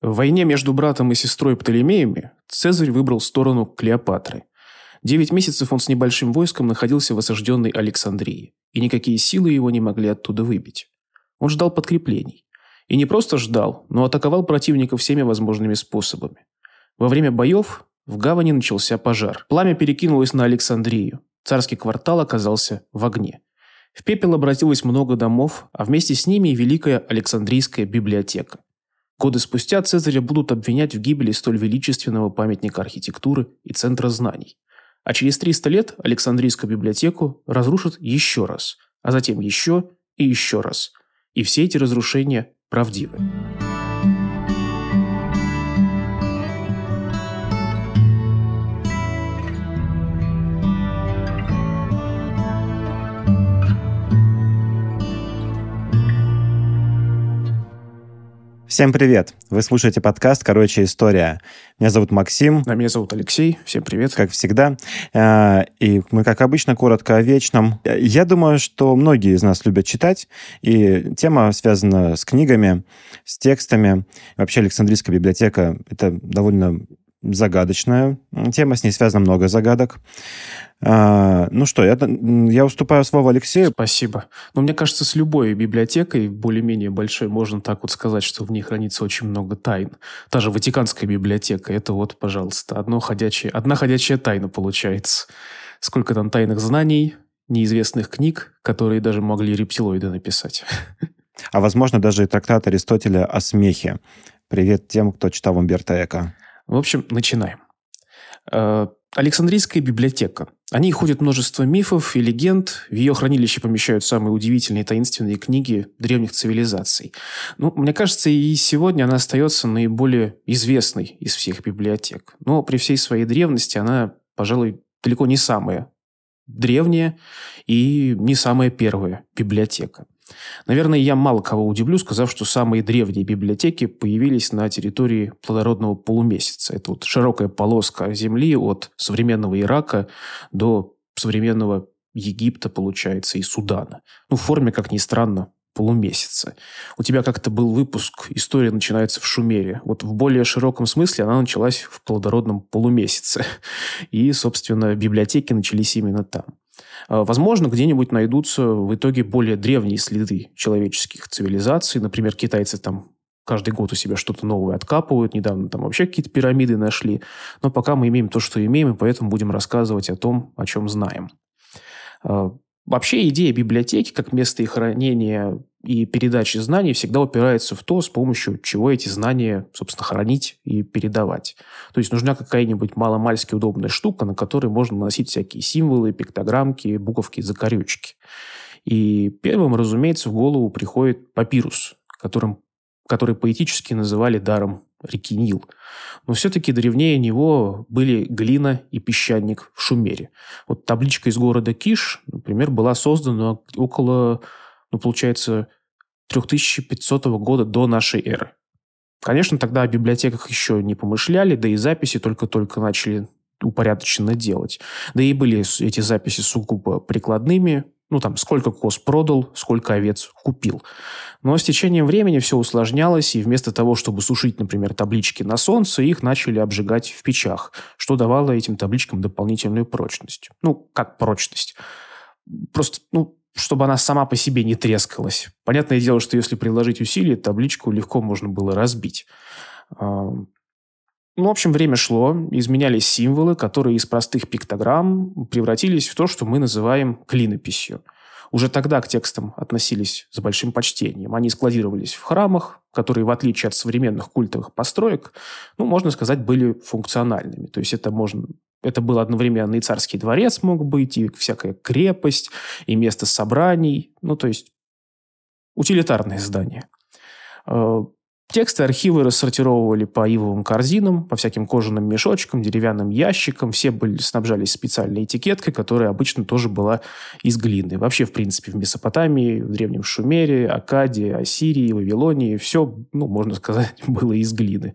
В войне между братом и сестрой Птолемеями Цезарь выбрал сторону Клеопатры. Девять месяцев он с небольшим войском находился в осажденной Александрии, и никакие силы его не могли оттуда выбить. Он ждал подкреплений. И не просто ждал, но атаковал противника всеми возможными способами. Во время боев в гавани начался пожар. Пламя перекинулось на Александрию. Царский квартал оказался в огне. В пепел обратилось много домов, а вместе с ними и Великая Александрийская библиотека. Годы спустя Цезаря будут обвинять в гибели столь величественного памятника архитектуры и центра знаний. А через 300 лет Александрийскую библиотеку разрушат еще раз, а затем еще и еще раз. И все эти разрушения правдивы. Всем привет! Вы слушаете подкаст «Короче, история». Меня зовут Максим. А меня зовут Алексей. Всем привет. Как всегда. Э, и мы, как обычно, коротко о вечном. Я думаю, что многие из нас любят читать, и тема связана с книгами, с текстами. Вообще Александрийская библиотека — это довольно загадочная тема, с ней связано много загадок. А, ну что, я, я уступаю слово Алексею. Спасибо. Но мне кажется, с любой библиотекой, более-менее большой, можно так вот сказать, что в ней хранится очень много тайн. Та же Ватиканская библиотека, это вот, пожалуйста, одно ходячее, одна ходячая тайна получается. Сколько там тайных знаний, неизвестных книг, которые даже могли рептилоиды написать. А возможно, даже и трактат Аристотеля о смехе. Привет тем, кто читал Умберто Эко. В общем, начинаем. Э, Александрийская библиотека. О ней ходит множество мифов и легенд. В ее хранилище помещают самые удивительные и таинственные книги древних цивилизаций. Ну, мне кажется, и сегодня она остается наиболее известной из всех библиотек. Но при всей своей древности она, пожалуй, далеко не самая древняя и не самая первая библиотека. Наверное, я мало кого удивлю, сказав, что самые древние библиотеки появились на территории плодородного полумесяца. Это вот широкая полоска земли от современного Ирака до современного Египта, получается, и Судана. Ну, в форме, как ни странно, полумесяца. У тебя как-то был выпуск «История начинается в Шумере». Вот в более широком смысле она началась в плодородном полумесяце. И, собственно, библиотеки начались именно там. А, возможно, где-нибудь найдутся в итоге более древние следы человеческих цивилизаций. Например, китайцы там каждый год у себя что-то новое откапывают. Недавно там вообще какие-то пирамиды нашли. Но пока мы имеем то, что имеем, и поэтому будем рассказывать о том, о чем знаем. А, вообще идея библиотеки как место их хранения и передачи знаний всегда упирается в то, с помощью чего эти знания, собственно, хранить и передавать. То есть нужна какая-нибудь маломальски удобная штука, на которой можно наносить всякие символы, пиктограммки, буковки, закорючки. И первым, разумеется, в голову приходит папирус, которым, который поэтически называли даром реки Нил. Но все-таки древнее него были глина и песчаник в Шумере. Вот табличка из города Киш, например, была создана около ну, получается, 3500 года до нашей эры. Конечно, тогда о библиотеках еще не помышляли, да и записи только-только начали упорядоченно делать. Да и были эти записи сугубо прикладными, ну, там, сколько коз продал, сколько овец купил. Но с течением времени все усложнялось, и вместо того, чтобы сушить, например, таблички на солнце, их начали обжигать в печах, что давало этим табличкам дополнительную прочность. Ну, как прочность? Просто, ну, чтобы она сама по себе не трескалась. Понятное дело, что если приложить усилия, табличку легко можно было разбить. Ну, в общем, время шло, изменялись символы, которые из простых пиктограмм превратились в то, что мы называем клинописью. Уже тогда к текстам относились с большим почтением. Они складировались в храмах, которые, в отличие от современных культовых построек, ну, можно сказать, были функциональными. То есть это можно это был одновременно и царский дворец мог быть, и всякая крепость, и место собраний. Ну, то есть утилитарное здание. Э, тексты архивы рассортировывали по ивовым корзинам, по всяким кожаным мешочкам, деревянным ящикам. Все были, снабжались специальной этикеткой, которая обычно тоже была из глины. Вообще, в принципе, в Месопотамии, в Древнем Шумере, Акадии, Ассирии, Вавилонии все, ну, можно сказать, было из глины.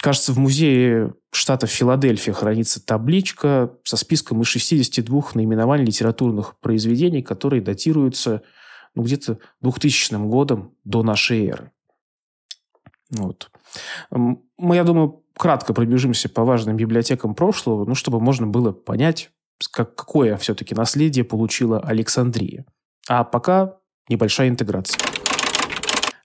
Кажется, в музее штата Филадельфия хранится табличка со списком из 62 наименований литературных произведений, которые датируются ну, где-то 2000 годом до нашей эры. Вот. Мы, я думаю, кратко пробежимся по важным библиотекам прошлого, ну, чтобы можно было понять, как, какое все-таки наследие получила Александрия. А пока небольшая интеграция.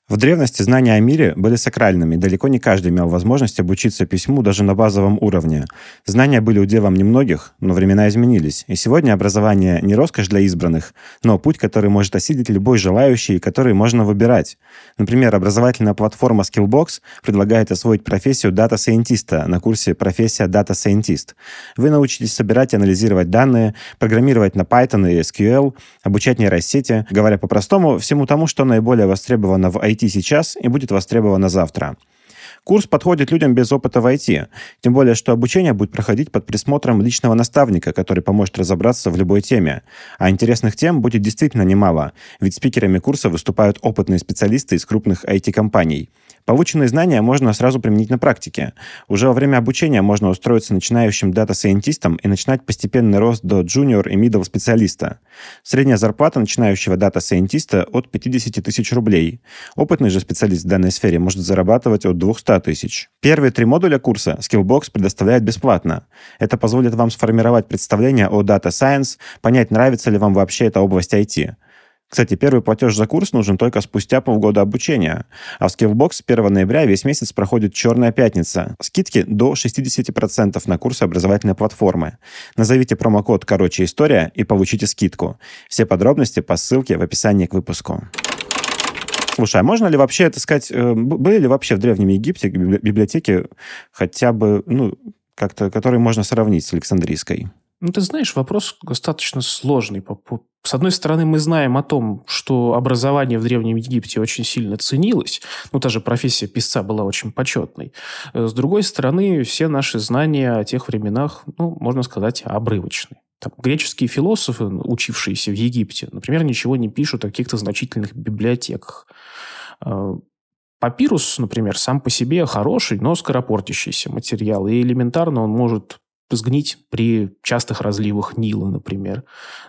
В древности знания о мире были сакральными, далеко не каждый имел возможность обучиться письму даже на базовом уровне. Знания были уделом немногих, но времена изменились, и сегодня образование не роскошь для избранных, но путь, который может осилить любой желающий, и который можно выбирать. Например, образовательная платформа Skillbox предлагает освоить профессию дата-сайентиста на курсе «Профессия дата-сайентист». Вы научитесь собирать и анализировать данные, программировать на Python и SQL, обучать нейросети, говоря по-простому, всему тому, что наиболее востребовано в IT IT сейчас и будет востребовано завтра. Курс подходит людям без опыта в IT, тем более, что обучение будет проходить под присмотром личного наставника, который поможет разобраться в любой теме. А интересных тем будет действительно немало, ведь спикерами курса выступают опытные специалисты из крупных IT-компаний. Полученные знания можно сразу применить на практике. Уже во время обучения можно устроиться начинающим дата-сайентистом и начинать постепенный рост до junior и middle специалиста. Средняя зарплата начинающего дата-сайентиста от 50 тысяч рублей. Опытный же специалист в данной сфере может зарабатывать от 200 тысяч. Первые три модуля курса Skillbox предоставляет бесплатно. Это позволит вам сформировать представление о Data Science, понять, нравится ли вам вообще эта область IT. Кстати, первый платеж за курс нужен только спустя полгода обучения. А в Skillbox с 1 ноября весь месяц проходит «Черная пятница». Скидки до 60% на курсы образовательной платформы. Назовите промокод «Короче история» и получите скидку. Все подробности по ссылке в описании к выпуску. Слушай, а можно ли вообще это сказать, э, были ли вообще в Древнем Египте библиотеки хотя бы, ну, как-то, которые можно сравнить с Александрийской? Ну, ты знаешь, вопрос достаточно сложный. С одной стороны, мы знаем о том, что образование в Древнем Египте очень сильно ценилось. Ну, та же профессия писца была очень почетной. С другой стороны, все наши знания о тех временах, ну, можно сказать, обрывочны. Там, греческие философы, учившиеся в Египте, например, ничего не пишут о каких-то значительных библиотеках. А, папирус, например, сам по себе хороший, но скоропортящийся материал. И элементарно он может сгнить при частых разливах Нила, например.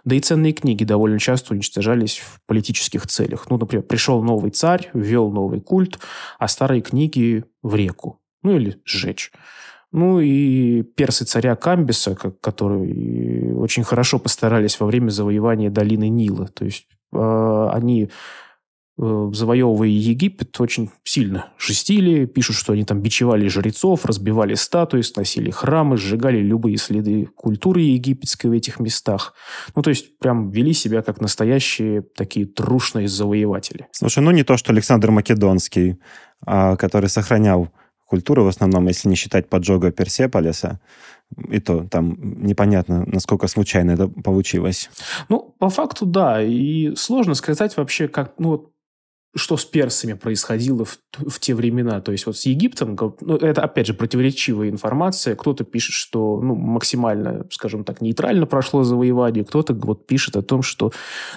Да и ценные книги довольно часто уничтожались в политических целях. Ну, например, пришел новый царь, ввел новый культ, а старые книги в реку. Ну, или сжечь. Ну и персы царя Камбиса, которые очень хорошо постарались во время завоевания долины Нила. То есть э, они завоевывая Египет, очень сильно жестили, пишут, что они там бичевали жрецов, разбивали статуи, сносили храмы, сжигали любые следы культуры египетской в этих местах. Ну, то есть, прям вели себя как настоящие такие трушные завоеватели. Слушай, ну не то, что Александр Македонский, а, который сохранял культуру в основном, если не считать поджога Персеполиса, и то там непонятно, насколько случайно это получилось. Ну, по факту, да. И сложно сказать вообще, как... Ну, что с персами происходило в, в те времена. То есть вот с Египтом, ну, это опять же противоречивая информация. Кто-то пишет, что ну, максимально, скажем так, нейтрально прошло завоевание, кто-то вот пишет о том, что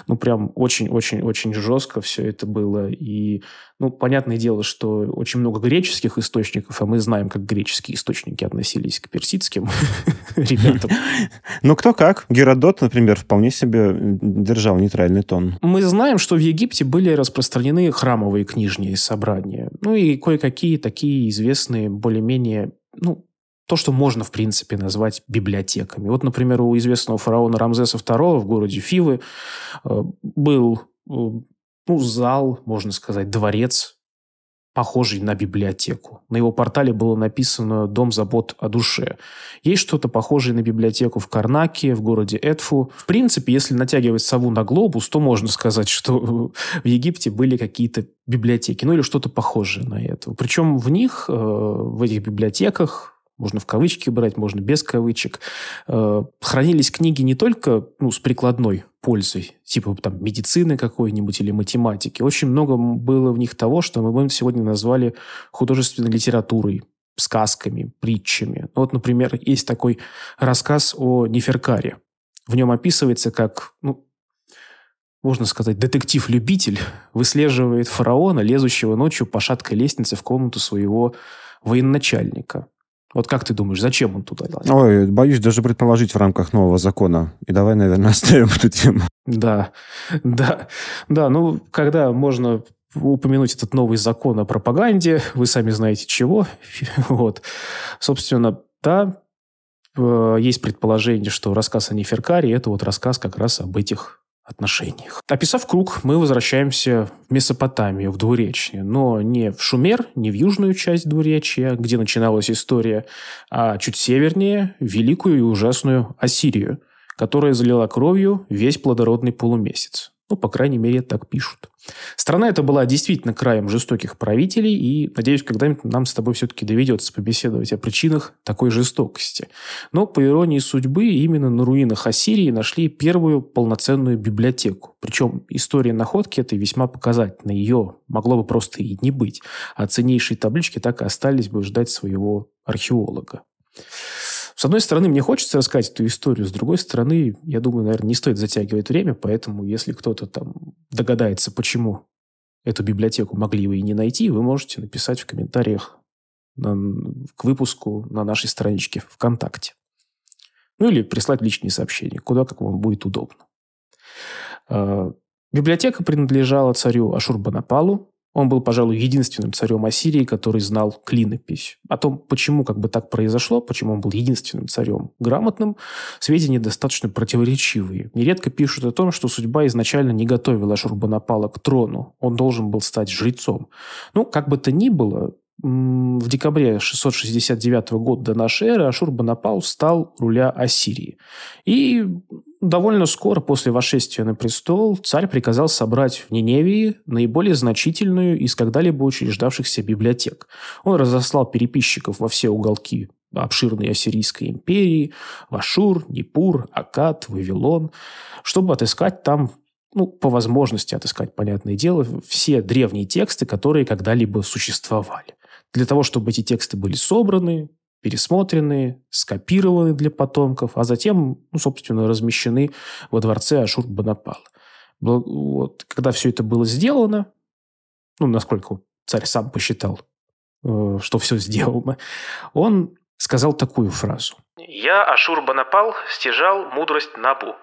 ну прям очень-очень-очень жестко все это было. И ну, понятное дело, что очень много греческих источников, а мы знаем, как греческие источники относились к персидским ребятам. Ну, кто как. Геродот, например, вполне себе держал нейтральный тон. Мы знаем, что в Египте были распространены храмовые книжные собрания. Ну и кое-какие такие известные, более-менее, ну, то, что можно, в принципе, назвать библиотеками. Вот, например, у известного фараона Рамзеса II в городе Фивы э, был э, ну, зал, можно сказать, дворец похожий на библиотеку. На его портале было написано «Дом забот о душе». Есть что-то похожее на библиотеку в Карнаке, в городе Эдфу. В принципе, если натягивать сову на глобус, то можно сказать, что в Египте были какие-то библиотеки, ну или что-то похожее на это. Причем в них, э, в этих библиотеках, можно в кавычки брать, можно без кавычек. Э, хранились книги не только ну, с прикладной пользой, типа там медицины какой-нибудь или математики. Очень много было в них того, что мы сегодня назвали художественной литературой, сказками, притчами. Вот, например, есть такой рассказ о Неферкаре. В нем описывается, как, ну, можно сказать, детектив-любитель выслеживает фараона, лезущего ночью по шаткой лестнице в комнату своего военачальника. Вот как ты думаешь, зачем он туда лазит? Ой, боюсь даже предположить в рамках нового закона. И давай, наверное, оставим эту тему. Да, да, да. Ну, когда можно упомянуть этот новый закон о пропаганде, вы сами знаете чего. Вот. Собственно, да, э, есть предположение, что рассказ о Неферкаре – это вот рассказ как раз об этих отношениях. Описав круг, мы возвращаемся в Месопотамию, в Двуречье, но не в Шумер, не в южную часть Двуречья, где начиналась история, а чуть севернее, великую и ужасную Ассирию, которая залила кровью весь плодородный полумесяц. Ну, по крайней мере, так пишут. Страна эта была действительно краем жестоких правителей, и, надеюсь, когда-нибудь нам с тобой все-таки доведется побеседовать о причинах такой жестокости. Но, по иронии судьбы, именно на руинах Ассирии нашли первую полноценную библиотеку. Причем история находки этой весьма показательна. Ее могло бы просто и не быть, а ценнейшие таблички так и остались бы ждать своего археолога. С одной стороны, мне хочется рассказать эту историю, с другой стороны, я думаю, наверное, не стоит затягивать время, поэтому если кто-то там догадается, почему эту библиотеку могли вы и не найти, вы можете написать в комментариях на, к выпуску на нашей страничке ВКонтакте. Ну или прислать личные сообщения, куда как вам будет удобно. А, библиотека принадлежала царю Ашурбанапалу, он был, пожалуй, единственным царем Ассирии, который знал клинопись. О том, почему как бы так произошло, почему он был единственным царем грамотным, сведения достаточно противоречивые. Нередко пишут о том, что судьба изначально не готовила Шурбанапала к трону. Он должен был стать жрецом. Ну, как бы то ни было, в декабре 669 года до нашей эры Ашурбанапал стал руля Ассирии. И довольно скоро после восшествия на престол царь приказал собрать в Ниневии наиболее значительную из когда-либо учреждавшихся библиотек. Он разослал переписчиков во все уголки обширной Ассирийской империи, в Ашур, Непур, Акад, Вавилон, чтобы отыскать там ну, по возможности отыскать, понятное дело, все древние тексты, которые когда-либо существовали для того, чтобы эти тексты были собраны, пересмотрены, скопированы для потомков, а затем, ну, собственно, размещены во дворце Ашур-Банапала. Вот, когда все это было сделано, ну, насколько царь сам посчитал, э, что все сделано, он сказал такую фразу. «Я, Ашур-Банапал, стяжал мудрость Набу,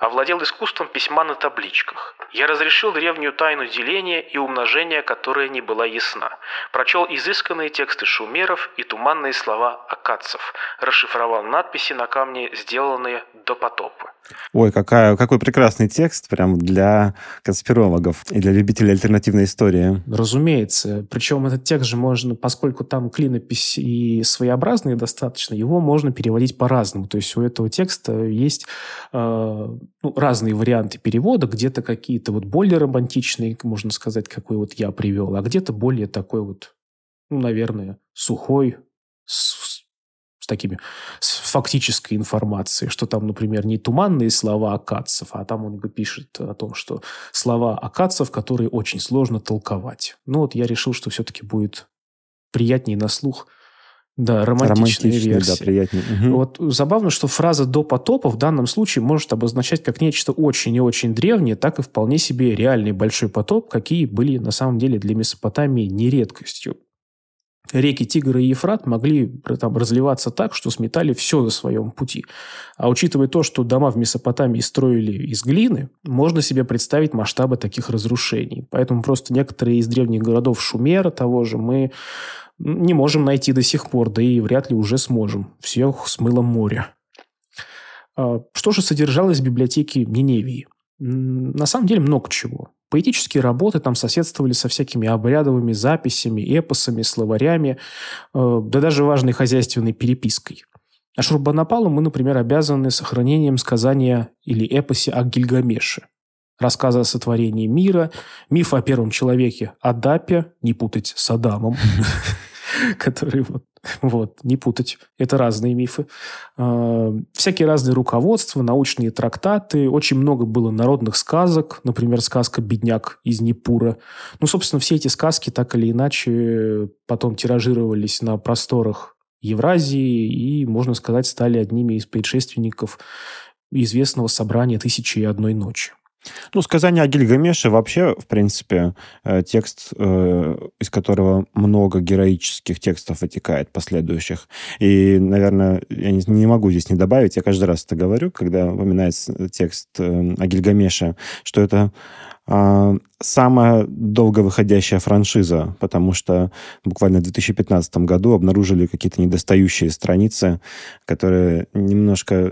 овладел искусством письма на табличках. Я разрешил древнюю тайну деления и умножения, которая не была ясна. Прочел изысканные тексты шумеров и туманные слова акадцев. Расшифровал надписи на камне, сделанные до потопа. Ой, какая, какой прекрасный текст прям для конспирологов и для любителей альтернативной истории. Разумеется. Причем этот текст же можно, поскольку там клинопись и своеобразные достаточно, его можно переводить по-разному. То есть у этого текста есть э, ну, разные варианты перевода, где-то какие-то вот более романтичные, можно сказать, какой вот я привел, а где-то более такой вот, ну, наверное, сухой, с, с такими, с фактической информацией, что там, например, не туманные слова акадцев, а там он пишет о том, что слова акадцев, которые очень сложно толковать. Ну вот я решил, что все-таки будет приятнее на слух – да, романтичная версия. Да, приятнее. Угу. Вот забавно, что фраза «до потопа» в данном случае может обозначать как нечто очень и очень древнее, так и вполне себе реальный большой потоп, какие были на самом деле для Месопотамии не редкостью. Реки Тигр и Ефрат могли там разливаться так, что сметали все на своем пути. А учитывая то, что дома в Месопотамии строили из глины, можно себе представить масштабы таких разрушений. Поэтому просто некоторые из древних городов Шумера того же мы не можем найти до сих пор, да и вряд ли уже сможем. Всех смыло море. А, что же содержалось в библиотеке Ниневии? На самом деле много чего. Поэтические работы там соседствовали со всякими обрядовыми записями, эпосами, словарями, а, да даже важной хозяйственной перепиской. А Шурбанапалу мы, например, обязаны сохранением сказания или эпосе о Гильгамеше. Рассказы о сотворении мира, миф о первом человеке Адапе, не путать с Адамом, которые вот, вот, не путать. Это разные мифы. А, всякие разные руководства, научные трактаты. Очень много было народных сказок. Например, сказка «Бедняк» из Непура. Ну, собственно, все эти сказки так или иначе потом тиражировались на просторах Евразии и, можно сказать, стали одними из предшественников известного собрания «Тысячи и одной ночи». Ну, сказание о Гильгамеше вообще, в принципе, э, текст, э, из которого много героических текстов вытекает последующих. И, наверное, я не, могу здесь не добавить, я каждый раз это говорю, когда упоминается текст э, о Гильгамеше, что это а, самая долго выходящая франшиза, потому что буквально в 2015 году обнаружили какие-то недостающие страницы, которые немножко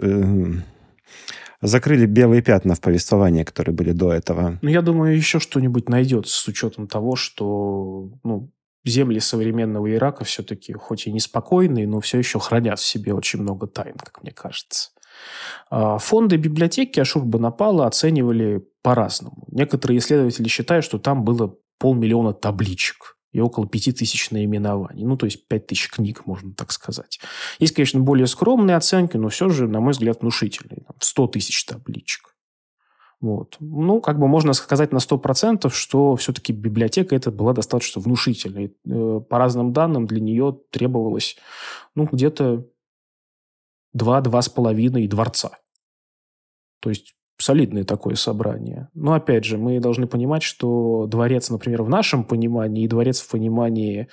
закрыли белые пятна в повествовании, которые были до этого. Ну, я думаю, еще что-нибудь найдется с учетом того, что ну, земли современного Ирака все-таки, хоть и неспокойные, но все еще хранят в себе очень много тайн, как мне кажется. А, фонды библиотеки Ашурбанапала оценивали по-разному. Некоторые исследователи считают, что там было полмиллиона табличек и около пяти тысяч наименований. Ну, то есть пять тысяч книг, можно так сказать. Есть, конечно, более скромные оценки, но все же, на мой взгляд, внушительные. Там, 100 тысяч табличек. Вот. Ну, как бы можно сказать на 100%, что все-таки библиотека эта была достаточно внушительной. Э, по разным данным для нее требовалось ну, где-то 2-2,5 дворца. То есть солидное такое собрание. Но, опять же, мы должны понимать, что дворец, например, в нашем понимании и дворец в понимании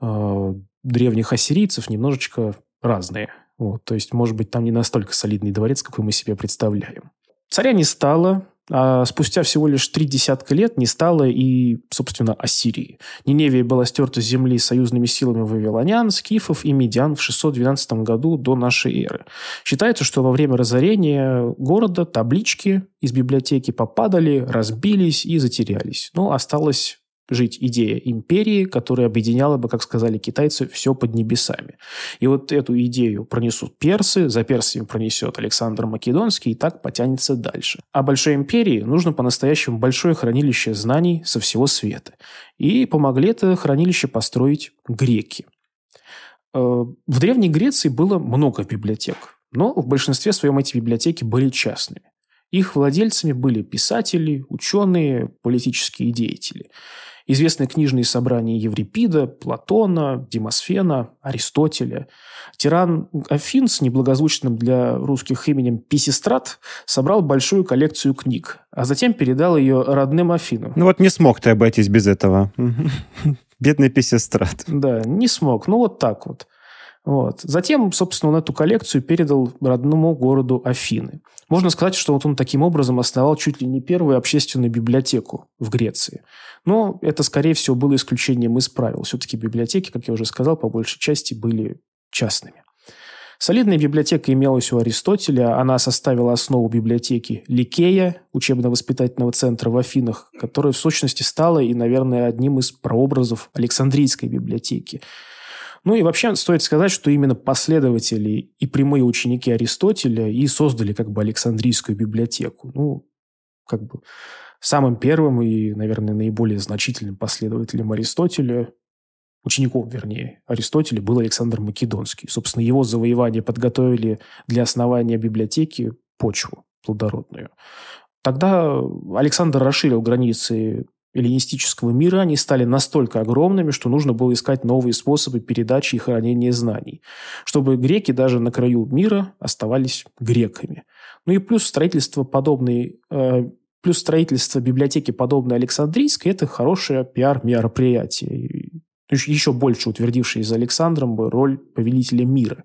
э, древних ассирийцев немножечко разные. Вот, то есть, может быть, там не настолько солидный дворец, какой мы себе представляем. Царя не стало, а спустя всего лишь три десятка лет не стало и, собственно, Ассирии. Ниневия была стерта с земли союзными силами вавилонян, скифов и медиан в 612 году до нашей эры. Считается, что во время разорения города таблички из библиотеки попадали, разбились и затерялись. Но осталось жить идея империи, которая объединяла бы, как сказали китайцы, все под небесами. И вот эту идею пронесут персы, за персиями пронесет Александр Македонский, и так потянется дальше. А большой империи нужно по-настоящему большое хранилище знаний со всего света. И помогли это хранилище построить греки. Э, в Древней Греции было много библиотек, но в большинстве своем эти библиотеки были частными. Их владельцами были писатели, ученые, политические деятели. Известны книжные собрания Еврипида, Платона, Демосфена, Аристотеля. Тиран Афин с неблагозвучным для русских именем Писистрат собрал большую коллекцию книг, а затем передал ее родным Афинам. Ну вот не смог ты обойтись без этого. Бедный Писистрат. Да, не смог. Ну вот так вот. Вот. Затем, собственно, он эту коллекцию передал родному городу Афины. Можно сказать, что вот он таким образом основал чуть ли не первую общественную библиотеку в Греции. Но это, скорее всего, было исключением из правил. Все-таки библиотеки, как я уже сказал, по большей части были частными. Солидная библиотека имелась у Аристотеля. Она составила основу библиотеки Ликея, учебно-воспитательного центра в Афинах, которая в сущности стала и, наверное, одним из прообразов Александрийской библиотеки – ну и вообще стоит сказать, что именно последователи и прямые ученики Аристотеля и создали как бы Александрийскую библиотеку. Ну, как бы самым первым и, наверное, наиболее значительным последователем Аристотеля, учеником, вернее, Аристотеля был Александр Македонский. Собственно, его завоевания подготовили для основания библиотеки почву плодородную. Тогда Александр расширил границы эллинистического мира, они стали настолько огромными, что нужно было искать новые способы передачи и хранения знаний, чтобы греки даже на краю мира оставались греками. Ну и плюс строительство подобной э, плюс строительство библиотеки, подобной Александрийской, это хорошее пиар-мероприятие, еще больше утвердившее за Александром роль повелителя мира.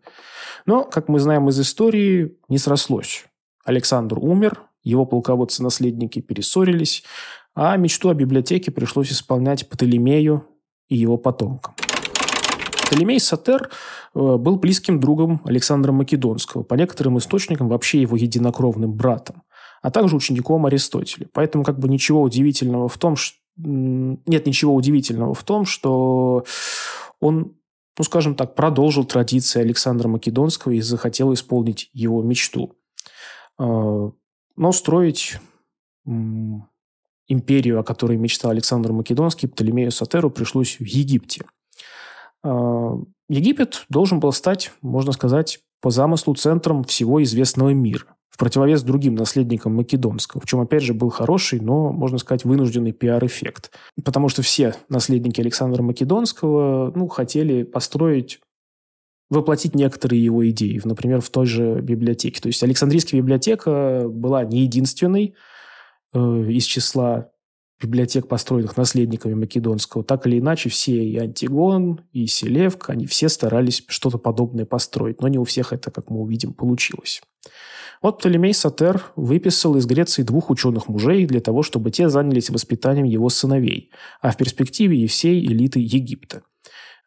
Но, как мы знаем из истории, не срослось. Александр умер, его полководцы-наследники перессорились, а мечту о библиотеке пришлось исполнять Птолемею и его потомкам. Птолемей Сатер э, был близким другом Александра Македонского, по некоторым источникам вообще его единокровным братом, а также учеником Аристотеля. Поэтому как бы ничего удивительного в том, что нет ничего удивительного в том, что он, ну скажем так, продолжил традиции Александра Македонского и захотел исполнить его мечту. Э, но строить империю, о которой мечтал Александр Македонский, Птолемею Сатеру, пришлось в Египте. А, Египет должен был стать, можно сказать, по замыслу центром всего известного мира, в противовес другим наследникам Македонского, в чем, опять же, был хороший, но, можно сказать, вынужденный пиар-эффект. Потому что все наследники Александра Македонского ну, хотели построить воплотить некоторые его идеи, например, в той же библиотеке. То есть Александрийская библиотека была не единственной, из числа библиотек, построенных наследниками Македонского, так или иначе все, и Антигон, и Селевк, они все старались что-то подобное построить, но не у всех это, как мы увидим, получилось. Вот Птолемей Сатер выписал из Греции двух ученых мужей для того, чтобы те занялись воспитанием его сыновей, а в перспективе и всей элиты Египта.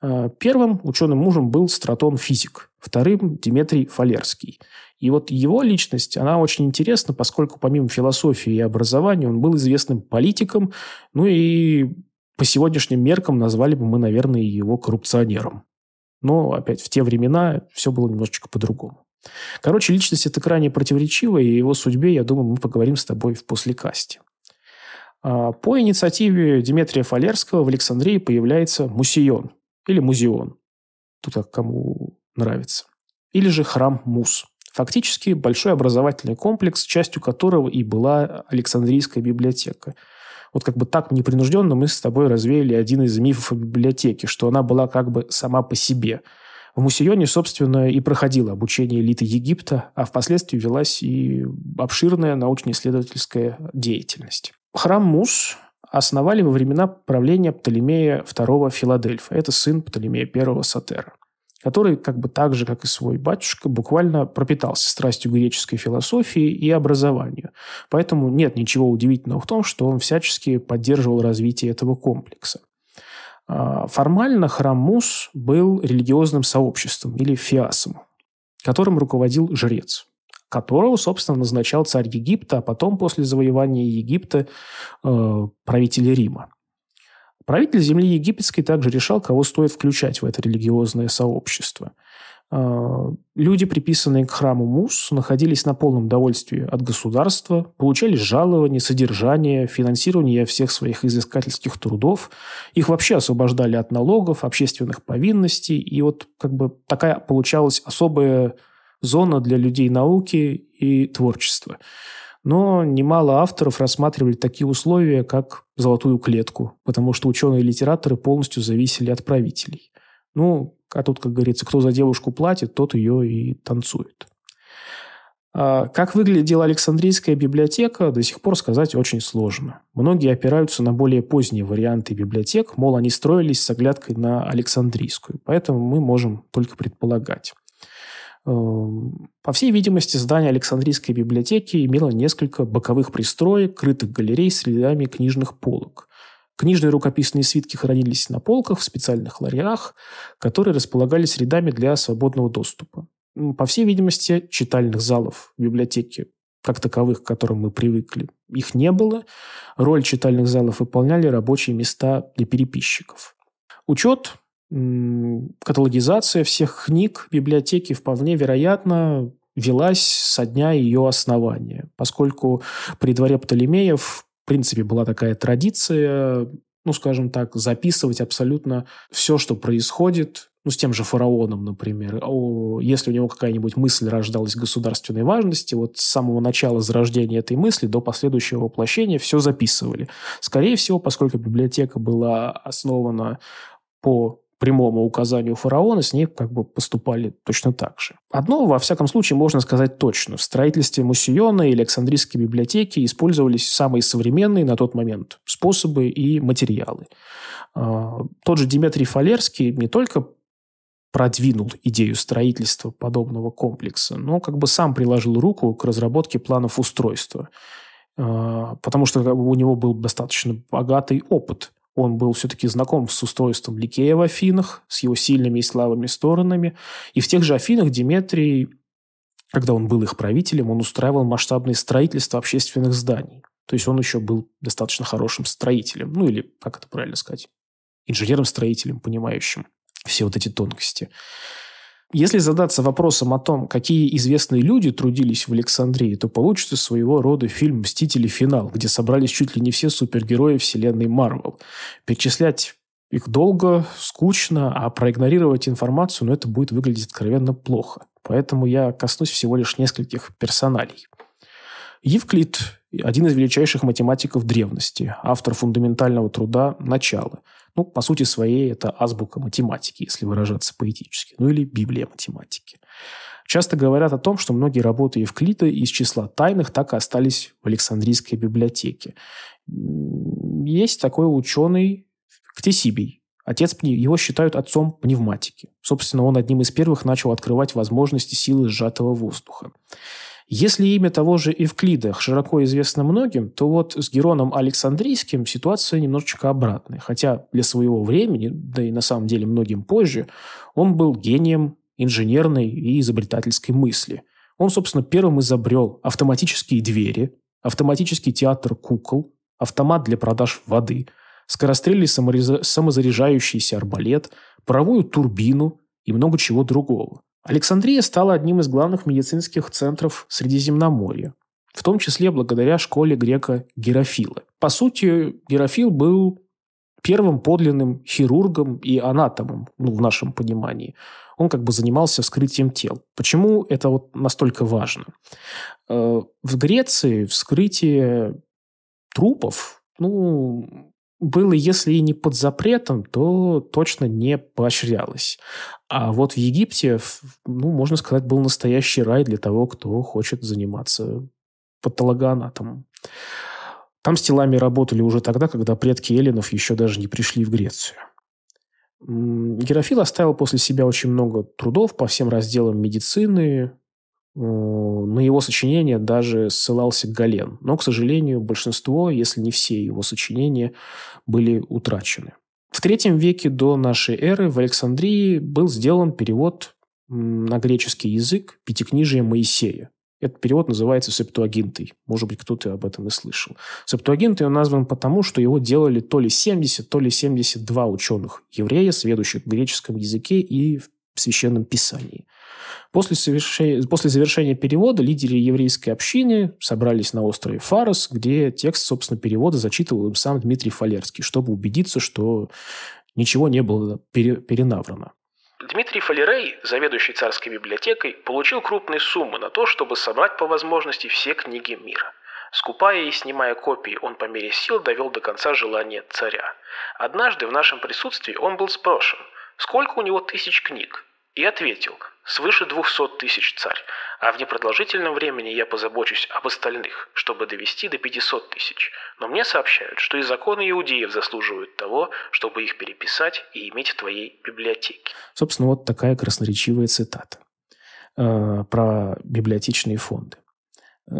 А, первым ученым мужем был Стратон физик, вторым – Диметрий Фалерский. И вот его личность, она очень интересна, поскольку помимо философии и образования он был известным политиком, ну и по сегодняшним меркам назвали бы мы, наверное, его коррупционером. Но, опять, в те времена все было немножечко по-другому. Короче, личность эта крайне противоречивая, и его судьбе, я думаю, мы поговорим с тобой в послекасте. А, по инициативе Дмитрия Фалерского в Александрии появляется Мусион или Музеон. Тут как кому нравится. Или же храм Мус. Фактически большой образовательный комплекс, частью которого и была Александрийская библиотека. Вот как бы так непринужденно мы с тобой развеяли один из мифов о библиотеке, что она была как бы сама по себе – в Мусионе, собственно, и проходило обучение элиты Египта, а впоследствии велась и обширная научно-исследовательская деятельность. Храм Мус основали во времена правления Птолемея II Филадельфа. Это сын Птолемея I Сатера который, как бы так же, как и свой батюшка, буквально пропитался страстью греческой философии и образованию. Поэтому нет ничего удивительного в том, что он всячески поддерживал развитие этого комплекса. А, формально храм Мус был религиозным сообществом или фиасом, которым руководил жрец, которого, собственно, назначал царь Египта, а потом, после завоевания Египта, э, правитель Рима. Правитель земли египетской также решал, кого стоит включать в это религиозное сообщество – а, люди, приписанные к храму Мус, находились на полном довольствии от государства, получали жалования, содержание, финансирование всех своих изыскательских трудов. Их вообще освобождали от налогов, общественных повинностей. И вот как бы такая получалась особая зона для людей науки и творчества. Но немало авторов рассматривали такие условия, как золотую клетку, потому что ученые и литераторы полностью зависели от правителей. Ну, а тут, как говорится, кто за девушку платит, тот ее и танцует. А как выглядела Александрийская библиотека, до сих пор сказать очень сложно. Многие опираются на более поздние варианты библиотек, мол, они строились с оглядкой на Александрийскую, поэтому мы можем только предполагать. Эм, по всей видимости, здание Александрийской библиотеки имело несколько боковых пристроек, крытых галерей с рядами книжных полок. Книжные рукописные свитки хранились на полках в специальных ларьях, которые располагались рядами для свободного доступа. По всей видимости, читальных залов в библиотеке, как таковых, к которым мы привыкли, их не было. Роль читальных залов выполняли рабочие места для переписчиков. Учет, каталогизация всех книг библиотеки вполне вероятно велась со дня ее основания, поскольку при дворе Птолемеев принципе, была такая традиция, ну, скажем так, записывать абсолютно все, что происходит, ну, с тем же фараоном, например. О, если у него какая-нибудь мысль рождалась государственной важности, вот с самого начала зарождения этой мысли до последующего воплощения все записывали. Скорее всего, поскольку библиотека была основана по прямому указанию фараона, с ней как бы поступали точно так же. Одно, во всяком случае, можно сказать точно. В строительстве Мусиона и Александрийской библиотеки использовались самые современные на тот момент способы и материалы. А, тот же Дмитрий Фалерский не только продвинул идею строительства подобного комплекса, но как бы сам приложил руку к разработке планов устройства, а, потому что у него был достаточно богатый опыт он был все-таки знаком с устройством Ликея в Афинах, с его сильными и слабыми сторонами. И в тех же Афинах Диметрий, когда он был их правителем, он устраивал масштабное строительство общественных зданий. То есть он еще был достаточно хорошим строителем. Ну или, как это правильно сказать, инженером-строителем, понимающим все вот эти тонкости. Если задаться вопросом о том, какие известные люди трудились в Александрии, то получится своего рода фильм «Мстители. Финал», где собрались чуть ли не все супергерои вселенной Марвел. Перечислять их долго, скучно, а проигнорировать информацию, ну, это будет выглядеть откровенно плохо. Поэтому я коснусь всего лишь нескольких персоналей. Евклид – один из величайших математиков древности, автор фундаментального труда «Начало», ну, по сути своей, это азбука математики, если выражаться поэтически. Ну, или Библия математики. Часто говорят о том, что многие работы Евклида из числа тайных так и остались в Александрийской библиотеке. Есть такой ученый Ктесибий. Отец, его считают отцом пневматики. Собственно, он одним из первых начал открывать возможности силы сжатого воздуха. Если имя того же Евклида широко известно многим, то вот с Героном Александрийским ситуация немножечко обратная. Хотя для своего времени, да и на самом деле многим позже, он был гением инженерной и изобретательской мысли. Он, собственно, первым изобрел автоматические двери, автоматический театр кукол, автомат для продаж воды, скорострельный самозаряжающийся арбалет, паровую турбину и много чего другого. Александрия стала одним из главных медицинских центров Средиземноморья, в том числе благодаря школе грека Герофила. По сути, Герофил был первым подлинным хирургом и анатомом, ну, в нашем понимании. Он как бы занимался вскрытием тел. Почему это вот настолько важно? Э, в Греции вскрытие трупов, ну, было, если и не под запретом, то точно не поощрялось. А вот в Египте, ну, можно сказать, был настоящий рай для того, кто хочет заниматься патологоанатомом. Там с телами работали уже тогда, когда предки эллинов еще даже не пришли в Грецию. Герофил оставил после себя очень много трудов по всем разделам медицины, Э, на его сочинения даже ссылался Гален. Но, к сожалению, большинство, если не все его сочинения, были утрачены. В третьем веке до нашей эры в Александрии был сделан перевод на греческий язык Пятикнижия Моисея. Этот перевод называется Септуагинтой. Может быть, кто-то об этом и слышал. Септуагинтой он назван потому, что его делали то ли 70, то ли 72 ученых еврея, сведущих в греческом языке и в священном писании – После, совершения, после завершения перевода лидеры еврейской общины собрались на острове Фарос, где текст, собственно, перевода зачитывал им сам Дмитрий Фалерский, чтобы убедиться, что ничего не было пере, перенаврано. Дмитрий Фалерей, заведующий царской библиотекой, получил крупные суммы на то, чтобы собрать по возможности все книги мира. Скупая и снимая копии, он по мере сил довел до конца желание царя. Однажды в нашем присутствии он был спрошен, сколько у него тысяч книг, и ответил – свыше 200 тысяч царь, а в непродолжительном времени я позабочусь об остальных, чтобы довести до 500 тысяч. Но мне сообщают, что и законы иудеев заслуживают того, чтобы их переписать и иметь в твоей библиотеке. Собственно, вот такая красноречивая цитата э, про библиотечные фонды. Э,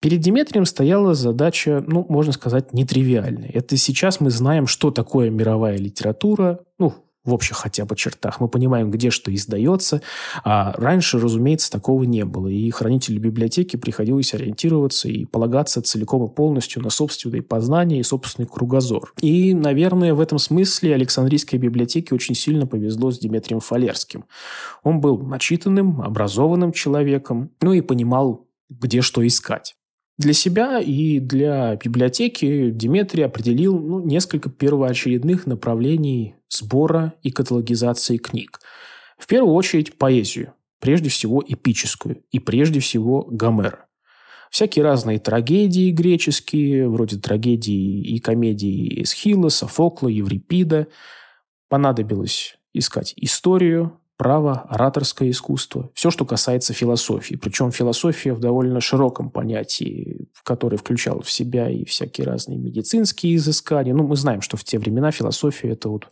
перед Диметрием стояла задача, ну, можно сказать, нетривиальная. Это сейчас мы знаем, что такое мировая литература, ну, в общих хотя бы чертах. Мы понимаем, где что издается. А раньше, разумеется, такого не было. И хранителю библиотеки приходилось ориентироваться и полагаться целиком и полностью на собственные познания и собственный кругозор. И, наверное, в этом смысле Александрийской библиотеке очень сильно повезло с Дмитрием Фалерским. Он был начитанным, образованным человеком, ну и понимал, где что искать. Для себя и для библиотеки Диметрий определил ну, несколько первоочередных направлений сбора и каталогизации книг. В первую очередь поэзию, прежде всего эпическую, и прежде всего Гомера. Всякие разные трагедии греческие, вроде трагедии и комедии Эсхила, Софокла, Еврипида. Понадобилось искать историю, право, ораторское искусство, все, что касается философии. Причем философия в довольно широком понятии, которое включал в себя и всякие разные медицинские изыскания. Ну, мы знаем, что в те времена философия – это вот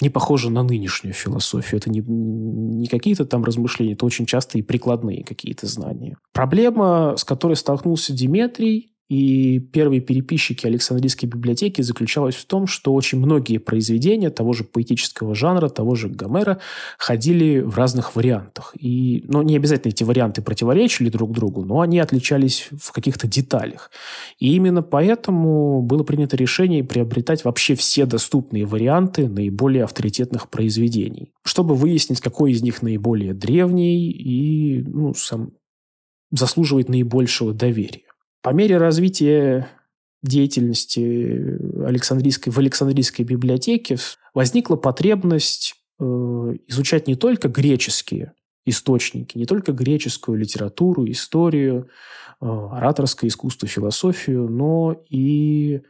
не похоже на нынешнюю философию. Это не, не какие-то там размышления, это очень часто и прикладные какие-то знания. Проблема, с которой столкнулся Диметрий, и первые переписчики Александрийской библиотеки заключалась в том, что очень многие произведения того же поэтического жанра, того же Гомера ходили в разных вариантах. И, ну, не обязательно эти варианты противоречили друг другу, но они отличались в каких-то деталях. И именно поэтому было принято решение приобретать вообще все доступные варианты наиболее авторитетных произведений, чтобы выяснить, какой из них наиболее древний и ну, сам заслуживает наибольшего доверия. По мере развития деятельности Александрийской, в Александрийской библиотеке возникла потребность э, изучать не только греческие источники, не только греческую литературу, историю, э, ораторское искусство, философию, но и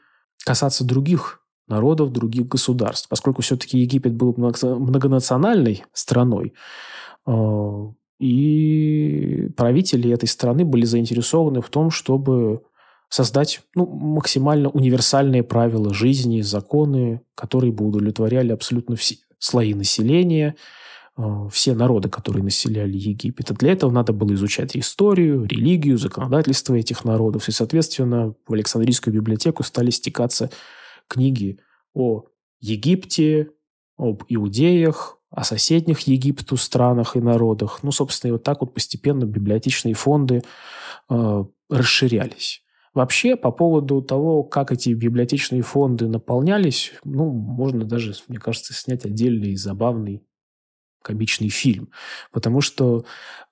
касаться других народов, других государств. Поскольку все-таки Египет был многонациональной страной, э, и правители этой страны были заинтересованы в том, чтобы создать ну, максимально универсальные правила жизни, законы, которые бы удовлетворяли абсолютно все слои населения, э, все народы, которые населяли Египет. И для этого надо было изучать историю, религию, законодательство этих народов. И, соответственно, в Александрийскую библиотеку стали стекаться книги о Египте, об иудеях, о соседних Египту странах и народах. Ну, собственно, и вот так вот постепенно библиотечные фонды э, расширялись. Вообще, по поводу того, как эти библиотечные фонды наполнялись, ну, можно даже, мне кажется, снять отдельный забавный комичный фильм. Потому что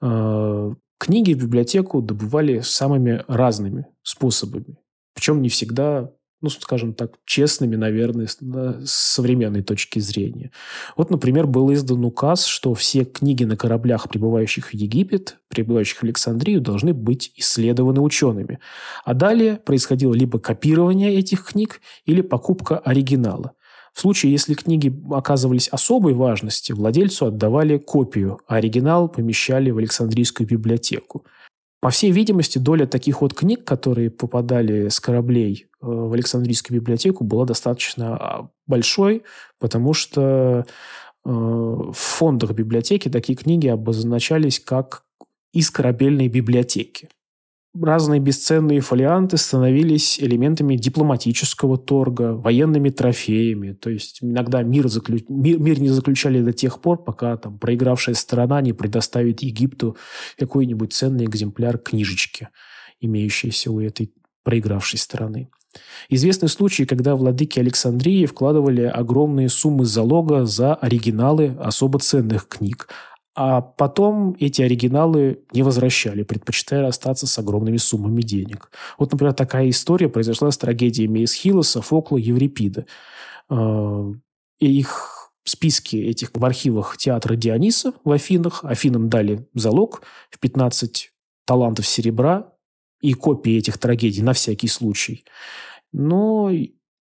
э, книги в библиотеку добывали самыми разными способами. Причем не всегда ну, скажем так, честными, наверное, с, современной точки зрения. Вот, например, был издан указ, что все книги на кораблях, прибывающих в Египет, прибывающих в Александрию, должны быть исследованы учеными. А далее происходило либо копирование этих книг, или покупка оригинала. В случае, если книги оказывались особой важности, владельцу отдавали копию, а оригинал помещали в Александрийскую библиотеку. По всей видимости, доля таких вот книг, которые попадали с кораблей э, в Александрийскую библиотеку, была достаточно а, большой, потому что э, в фондах библиотеки такие книги обозначались как из корабельной библиотеки разные бесценные фолианты становились элементами дипломатического торга, военными трофеями. То есть иногда мир, заклю... мир, мир не заключали до тех пор, пока там, проигравшая сторона не предоставит Египту какой-нибудь ценный экземпляр книжечки, имеющейся у этой проигравшей стороны. Известны случаи, когда владыки Александрии вкладывали огромные суммы залога за оригиналы особо ценных книг, а потом эти оригиналы не возвращали, предпочитая остаться с огромными суммами денег. Вот, например, такая история произошла с трагедиями Эсхилоса, Фокла, Еврипида. А, и их списки этих в архивах театра Диониса в Афинах. Афинам дали залог в 15 талантов серебра и копии этих трагедий на всякий случай. Но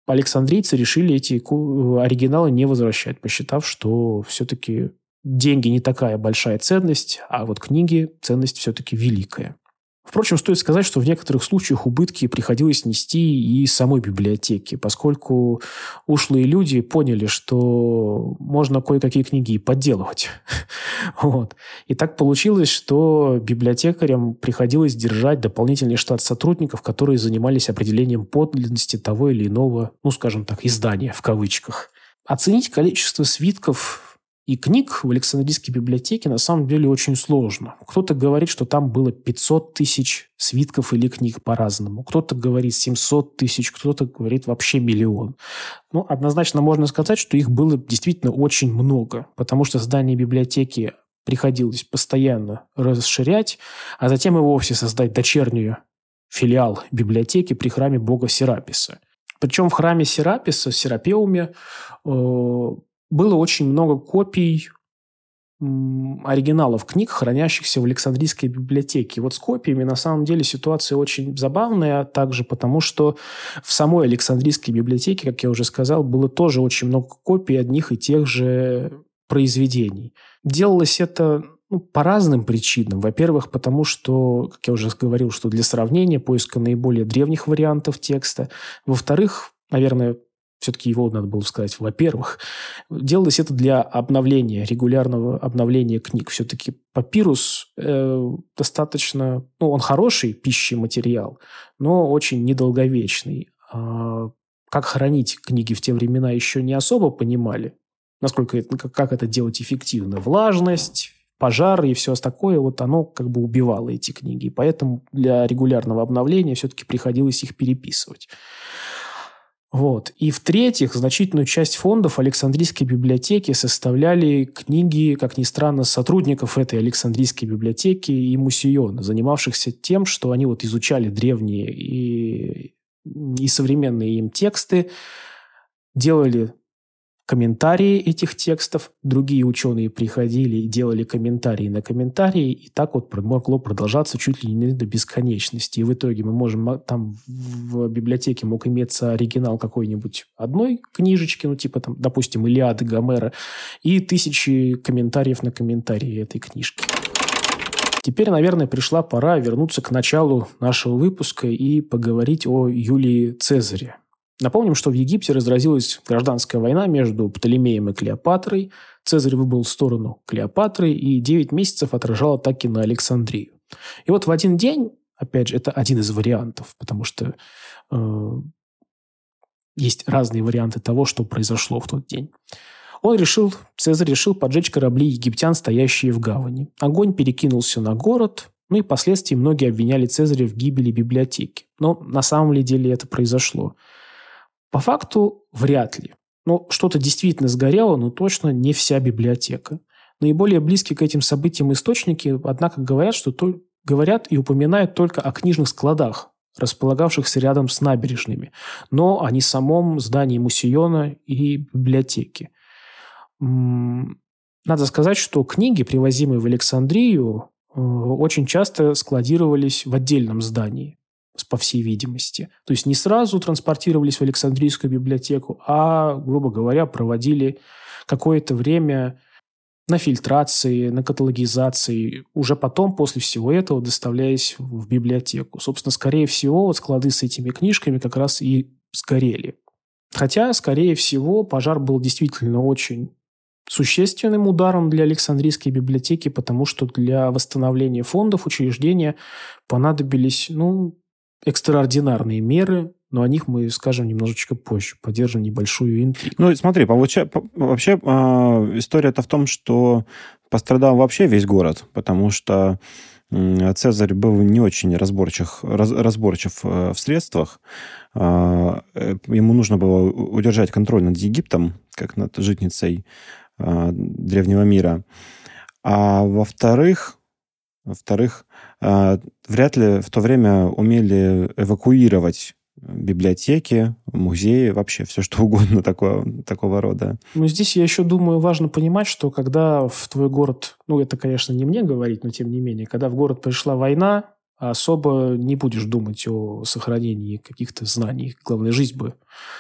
Александрийцы решили эти оригиналы не возвращать, посчитав, что все-таки деньги не такая большая ценность, а вот книги ценность все-таки великая. Впрочем, стоит сказать, что в некоторых случаях убытки приходилось нести и самой библиотеке, поскольку ушлые люди поняли, что можно кое-какие книги и подделывать. вот. И так получилось, что библиотекарям приходилось держать дополнительный штат сотрудников, которые занимались определением подлинности того или иного, ну, скажем так, издания в кавычках. Оценить количество свитков и книг в Александрийской библиотеке на самом деле очень сложно. Кто-то говорит, что там было 500 тысяч свитков или книг по-разному. Кто-то говорит 700 тысяч, кто-то говорит вообще миллион. Ну, однозначно можно сказать, что их было действительно очень много, потому что здание библиотеки приходилось постоянно расширять, а затем и вовсе создать дочернюю филиал библиотеки при храме бога Сераписа. Причем в храме Сераписа, Серапеуме, э, было очень много копий оригиналов книг, хранящихся в Александрийской библиотеке. Вот с копиями на самом деле ситуация очень забавная, также потому что в самой Александрийской библиотеке, как я уже сказал, было тоже очень много копий одних и тех же произведений. Делалось это ну, по разным причинам. Во-первых, потому что, как я уже говорил, что для сравнения, поиска наиболее древних вариантов текста. Во-вторых, наверное, все-таки его надо было сказать, во-первых, делалось это для обновления, регулярного обновления книг. Все-таки папирус э, достаточно, ну, он хороший пищий материал, но очень недолговечный. А как хранить книги в те времена еще не особо понимали, насколько это, как это делать эффективно. Влажность, пожар и все такое, вот оно как бы убивало эти книги. И поэтому для регулярного обновления все-таки приходилось их переписывать. Вот. И в-третьих, значительную часть фондов Александрийской библиотеки составляли книги, как ни странно, сотрудников этой Александрийской библиотеки и мусиона, занимавшихся тем, что они вот изучали древние и, и современные им тексты, делали комментарии этих текстов, другие ученые приходили и делали комментарии на комментарии, и так вот могло продолжаться чуть ли не до бесконечности. И в итоге мы можем, там в библиотеке мог иметься оригинал какой-нибудь одной книжечки, ну типа там, допустим, Илиады Гомера, и тысячи комментариев на комментарии этой книжки. Теперь, наверное, пришла пора вернуться к началу нашего выпуска и поговорить о Юлии Цезаре. Напомним, что в Египте разразилась гражданская война между Птолемеем и Клеопатрой. Цезарь выбрал сторону Клеопатры и 9 месяцев отражал атаки на Александрию. И вот в один день, опять же, это один из вариантов, потому что э, есть разные варианты того, что произошло в тот день. Он решил, Цезарь решил поджечь корабли египтян, стоящие в гавани. Огонь перекинулся на город, ну и впоследствии многие обвиняли Цезаря в гибели библиотеки. Но на самом ли деле это произошло? По факту вряд ли. Ну, что-то действительно сгорело, но точно не вся библиотека. Наиболее близкие к этим событиям источники, однако, говорят, что то, говорят и упоминают только о книжных складах, располагавшихся рядом с набережными, но о не самом здании Мусиона и библиотеке. Надо сказать, что книги, привозимые в Александрию, э, очень часто складировались в отдельном здании, по всей видимости. То есть не сразу транспортировались в Александрийскую библиотеку, а, грубо говоря, проводили какое-то время на фильтрации, на каталогизации, уже потом, после всего этого, доставляясь в библиотеку. Собственно, скорее всего, вот склады с этими книжками как раз и сгорели. Хотя, скорее всего, пожар был действительно очень существенным ударом для Александрийской библиотеки, потому что для восстановления фондов учреждения понадобились ну, экстраординарные меры, но о них мы скажем немножечко позже, поддержим небольшую интригу. Ну, смотри, получа... вообще э, история-то в том, что пострадал вообще весь город, потому что Цезарь был не очень разборчив, раз, разборчив э, в средствах. А, э, ему нужно было удержать контроль над Египтом, как над житницей Э, древнего мира. А во-вторых, во-вторых, э, вряд ли в то время умели эвакуировать библиотеки, музеи, вообще все что угодно такое, такого рода. Ну, здесь я еще думаю, важно понимать, что когда в твой город, ну, это, конечно, не мне говорить, но тем не менее, когда в город пришла война, особо не будешь думать о сохранении каких-то знаний. Главное, жизнь бы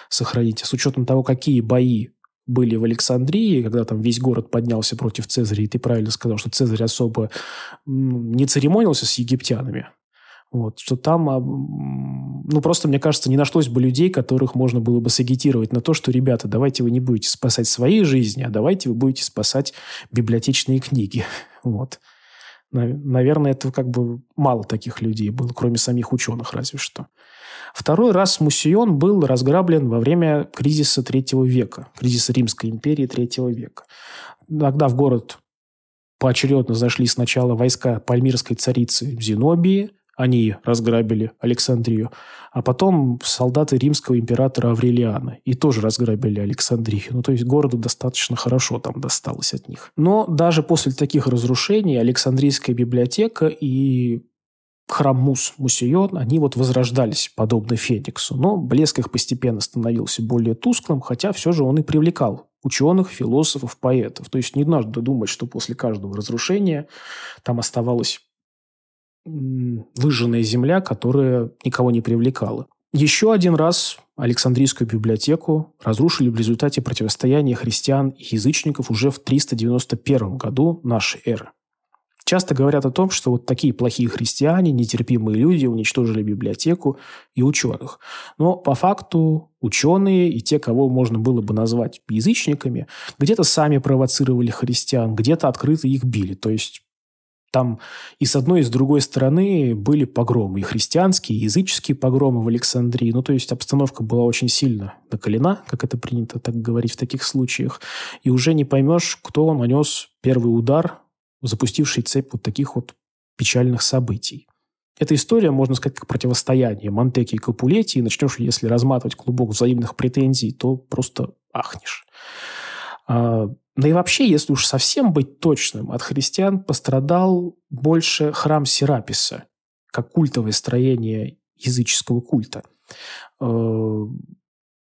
сохранить. А с учетом того, какие бои были в Александрии, когда там весь город поднялся против Цезаря, и ты правильно сказал, что Цезарь особо не церемонился с египтянами. Вот, что там, а, ну, просто, мне кажется, не нашлось бы людей, которых можно было бы сагитировать на то, что, ребята, давайте вы не будете спасать свои жизни, а давайте вы будете спасать библиотечные книги. Вот. Наверное, это как бы мало таких людей было, кроме самих ученых разве что. Второй раз Мусион был разграблен во время кризиса третьего века, кризиса Римской империи третьего века. Тогда в город поочередно зашли сначала войска пальмирской царицы Зенобии, они разграбили Александрию, а потом солдаты римского императора Аврелиана и тоже разграбили Александрию. Ну, то есть городу достаточно хорошо там досталось от них. Но даже после таких разрушений Александрийская библиотека и храм Мус, Мусион, они вот возрождались, подобно Фениксу. Но блеск их постепенно становился более тусклым, хотя все же он и привлекал ученых, философов, поэтов. То есть не надо думать, что после каждого разрушения там оставалась выжженная земля, которая никого не привлекала. Еще один раз Александрийскую библиотеку разрушили в результате противостояния христиан и язычников уже в 391 году нашей эры. Часто говорят о том, что вот такие плохие христиане, нетерпимые люди уничтожили библиотеку и ученых. Но по факту ученые и те, кого можно было бы назвать язычниками, где-то сами провоцировали христиан, где-то открыто их били. То есть там и с одной, и с другой стороны были погромы. И христианские, и языческие погромы в Александрии. Ну, то есть обстановка была очень сильно накалена, как это принято так говорить в таких случаях. И уже не поймешь, кто нанес первый удар запустивший цепь вот таких вот печальных событий. Эта история, можно сказать, как противостояние Монтеки и Капулетти, и начнешь, если разматывать клубок взаимных претензий, то просто ахнешь. А, да и вообще, если уж совсем быть точным, от христиан пострадал больше храм Сераписа, как культовое строение языческого культа.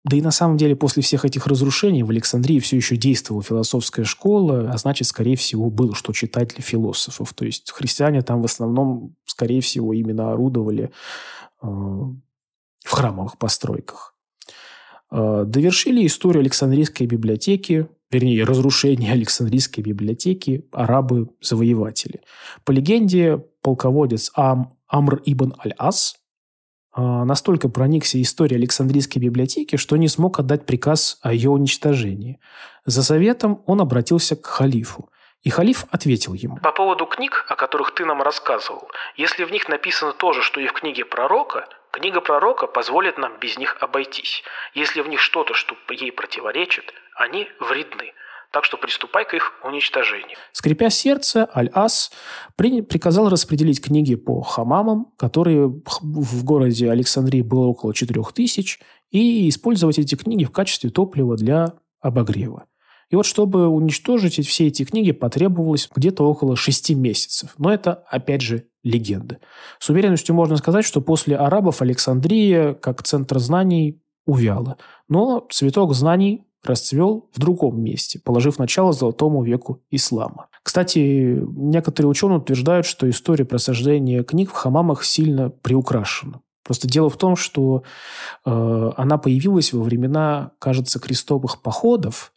Да и на самом деле после всех этих разрушений в Александрии все еще действовала философская школа, а значит, скорее всего, было что читать для философов. То есть христиане там в основном, скорее всего, именно орудовали э, в храмовых постройках. Э, довершили историю Александрийской библиотеки вернее, разрушения Александрийской библиотеки арабы-завоеватели. По легенде, полководец Ам, Амр ибн Аль-Ас настолько проникся историей Александрийской библиотеки, что не смог отдать приказ о ее уничтожении. За советом он обратился к халифу. И халиф ответил ему. По поводу книг, о которых ты нам рассказывал, если в них написано то же, что и в книге пророка, книга пророка позволит нам без них обойтись. Если в них что-то, что ей противоречит, они вредны так что приступай к их уничтожению. Скрипя сердце, Аль-Ас приказал распределить книги по хамамам, которые в городе Александрии было около 4000, и использовать эти книги в качестве топлива для обогрева. И вот чтобы уничтожить все эти книги, потребовалось где-то около шести месяцев. Но это, опять же, легенда. С уверенностью можно сказать, что после арабов Александрия, как центр знаний, увяла. Но цветок знаний расцвел в другом месте, положив начало золотому веку ислама. Кстати, некоторые ученые утверждают, что история просаждения книг в хамамах сильно приукрашена. Просто дело в том, что э, она появилась во времена, кажется, крестовых походов,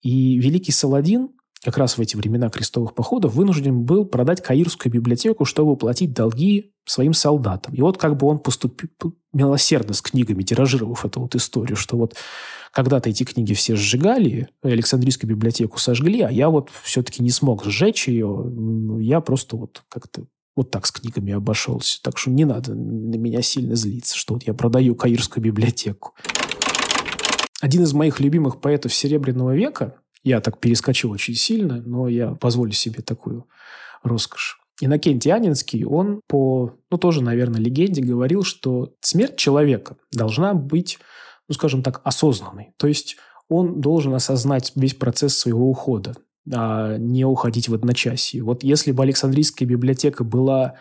и великий Саладин как раз в эти времена крестовых походов вынужден был продать Каирскую библиотеку, чтобы платить долги своим солдатам. И вот как бы он поступил милосердно с книгами, тиражировав эту вот историю, что вот когда-то эти книги все сжигали, Александрийскую библиотеку сожгли, а я вот все-таки не смог сжечь ее, я просто вот как-то вот так с книгами обошелся. Так что не надо на меня сильно злиться, что вот я продаю Каирскую библиотеку. Один из моих любимых поэтов Серебряного века, я так перескочил очень сильно, но я позволю себе такую роскошь. Иннокентий Анинский, он по, ну, тоже, наверное, легенде говорил, что смерть человека должна быть, ну, скажем так, осознанной. То есть он должен осознать весь процесс своего ухода, а не уходить в одночасье. Вот если бы Александрийская библиотека была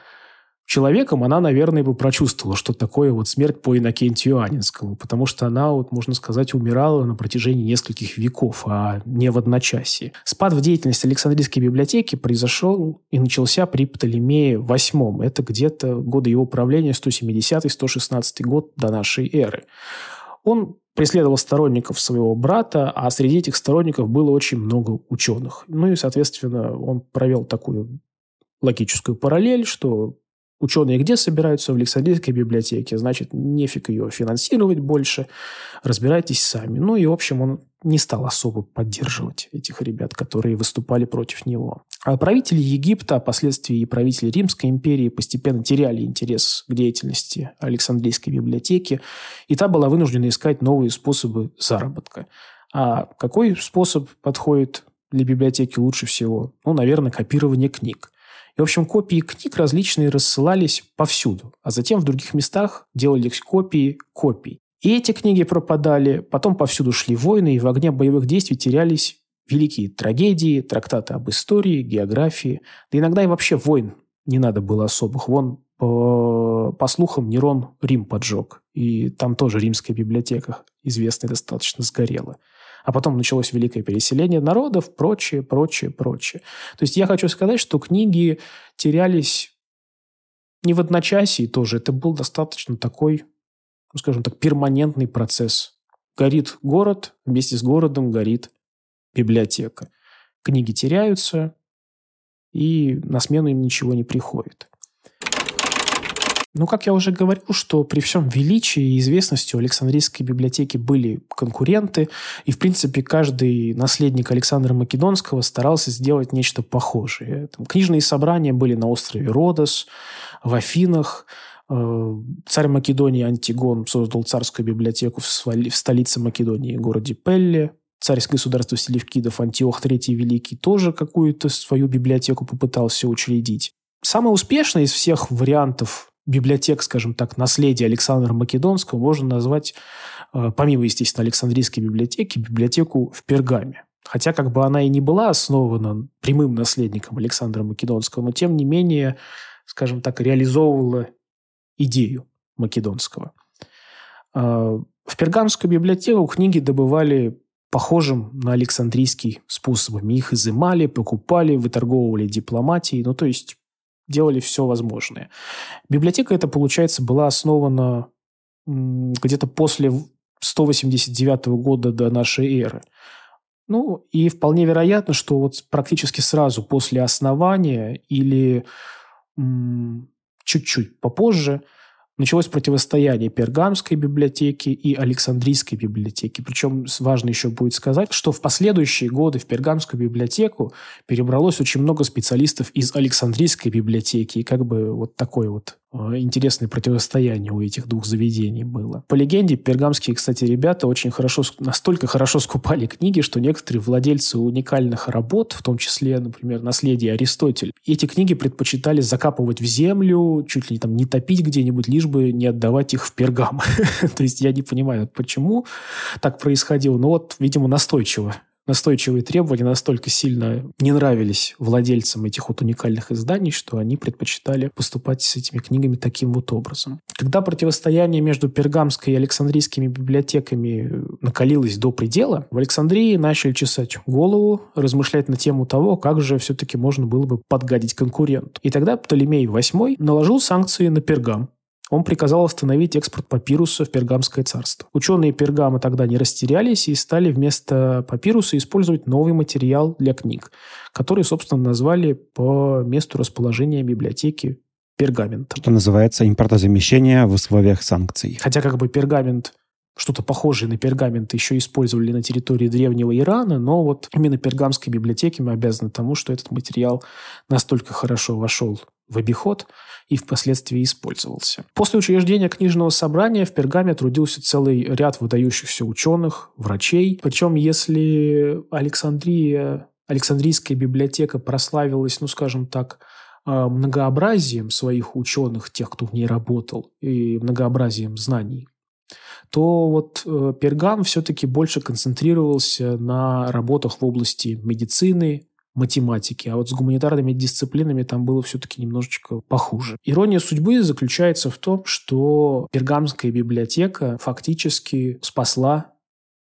человеком, она, наверное, бы прочувствовала, что такое вот смерть по Иннокентию Анинскому, потому что она, вот, можно сказать, умирала на протяжении нескольких веков, а не в одночасье. Спад в деятельности Александрийской библиотеки произошел и начался при Птолемее VIII. Это где-то годы его правления 170-116 год до нашей эры. Он преследовал сторонников своего брата, а среди этих сторонников было очень много ученых. Ну и, соответственно, он провел такую логическую параллель, что Ученые где собираются? В Александрийской библиотеке. Значит, нефиг ее финансировать больше. Разбирайтесь сами. Ну и, в общем, он не стал особо поддерживать этих ребят, которые выступали против него. А правители Египта, а впоследствии и правители Римской империи постепенно теряли интерес к деятельности Александрийской библиотеки, и та была вынуждена искать новые способы заработка. А какой способ подходит для библиотеки лучше всего? Ну, наверное, копирование книг. И, в общем, копии книг различные рассылались повсюду, а затем в других местах делались копии копий. И эти книги пропадали, потом повсюду шли войны, и в огне боевых действий терялись великие трагедии, трактаты об истории, географии. Да иногда и вообще войн не надо было особых. Вон, по, по слухам, Нерон Рим поджег. И там тоже римская библиотека, известная достаточно, сгорела а потом началось великое переселение народов, прочее, прочее, прочее. То есть я хочу сказать, что книги терялись не в одночасье тоже. Это был достаточно такой, ну, скажем так, перманентный процесс. Горит город, вместе с городом горит библиотека. Книги теряются, и на смену им ничего не приходит. Ну, как я уже говорил, что при всем величии и известности у Александрийской библиотеки были конкуренты, и, в принципе, каждый наследник Александра Македонского старался сделать нечто похожее. Там, книжные собрания были на острове Родос, в Афинах, э, Царь Македонии Антигон создал царскую библиотеку в, столице Македонии, городе Пелле. Царь государства Селевкидов Антиох III Великий тоже какую-то свою библиотеку попытался учредить. Самый успешный из всех вариантов библиотек, скажем так, наследия Александра Македонского можно назвать, э, помимо, естественно, Александрийской библиотеки, библиотеку в Пергаме. Хотя как бы она и не была основана прямым наследником Александра Македонского, но тем не менее, скажем так, реализовывала идею Македонского. Э, в Пергамскую библиотеку книги добывали похожим на Александрийский способами. Их изымали, покупали, выторговывали дипломатией. Ну, то есть делали все возможное. Библиотека эта, получается, была основана где-то после 189 года до нашей эры. Ну, и вполне вероятно, что вот практически сразу после основания или чуть-чуть попозже – началось противостояние Пергамской библиотеки и Александрийской библиотеки. Причем важно еще будет сказать, что в последующие годы в Пергамскую библиотеку перебралось очень много специалистов из Александрийской библиотеки. И как бы вот такой вот интересное противостояние у этих двух заведений было. По легенде, пергамские, кстати, ребята очень хорошо, настолько хорошо скупали книги, что некоторые владельцы уникальных работ, в том числе, например, «Наследие Аристотеля», эти книги предпочитали закапывать в землю, чуть ли там не топить где-нибудь, лишь бы не отдавать их в пергам. То есть я не понимаю, почему так происходило, но вот, видимо, настойчиво настойчивые требования настолько сильно не нравились владельцам этих вот уникальных изданий, что они предпочитали поступать с этими книгами таким вот образом. Когда противостояние между Пергамской и Александрийскими библиотеками накалилось до предела, в Александрии начали чесать голову, размышлять на тему того, как же все-таки можно было бы подгадить конкуренту. И тогда Птолемей VIII наложил санкции на Пергам, он приказал остановить экспорт папируса в Пергамское царство. Ученые Пергама тогда не растерялись и стали вместо папируса использовать новый материал для книг, который, собственно, назвали по месту расположения библиотеки пергаментом. Что называется импортозамещение в условиях санкций. Хотя как бы пергамент что-то похожее на пергамент еще использовали на территории древнего Ирана, но вот именно пергамской библиотеке мы обязаны тому, что этот материал настолько хорошо вошел в обиход и впоследствии использовался. После учреждения книжного собрания в Пергаме трудился целый ряд выдающихся ученых, врачей. Причем, если Александрия, Александрийская библиотека прославилась, ну, скажем так, а, многообразием своих ученых, тех, кто в ней работал, и многообразием знаний, то вот э, Пергам все-таки больше концентрировался на работах в области медицины, математики, а вот с гуманитарными дисциплинами там было все-таки немножечко похуже. Ирония судьбы заключается в том, что Пергамская библиотека фактически спасла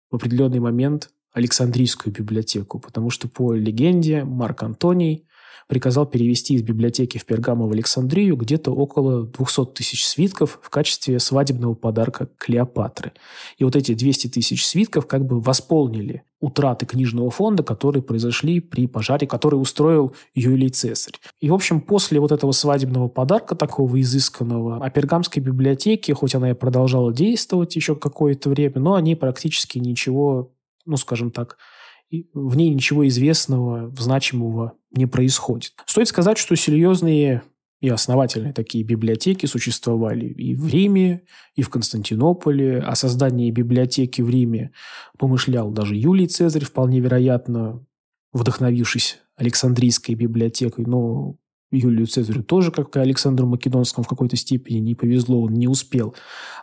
в определенный момент Александрийскую библиотеку, потому что по легенде Марк Антоний приказал перевести из библиотеки в Пергамо в Александрию где-то около 200 тысяч свитков в качестве свадебного подарка Клеопатры. И вот эти 200 тысяч свитков как бы восполнили утраты книжного фонда, которые произошли при пожаре, который устроил Юлий Цезарь. И, в общем, после вот этого свадебного подарка, такого изысканного, о Пергамской библиотеке, хоть она и продолжала действовать еще какое-то время, но они практически ничего, ну, скажем так, в ней ничего известного, значимого не происходит. Стоит сказать, что серьезные и основательные такие библиотеки существовали и в Риме, и в Константинополе. О создании библиотеки в Риме помышлял даже Юлий Цезарь, вполне вероятно, вдохновившись Александрийской библиотекой. Но Юлию Цезарю тоже, как и Александру Македонскому, в какой-то степени не повезло, он не успел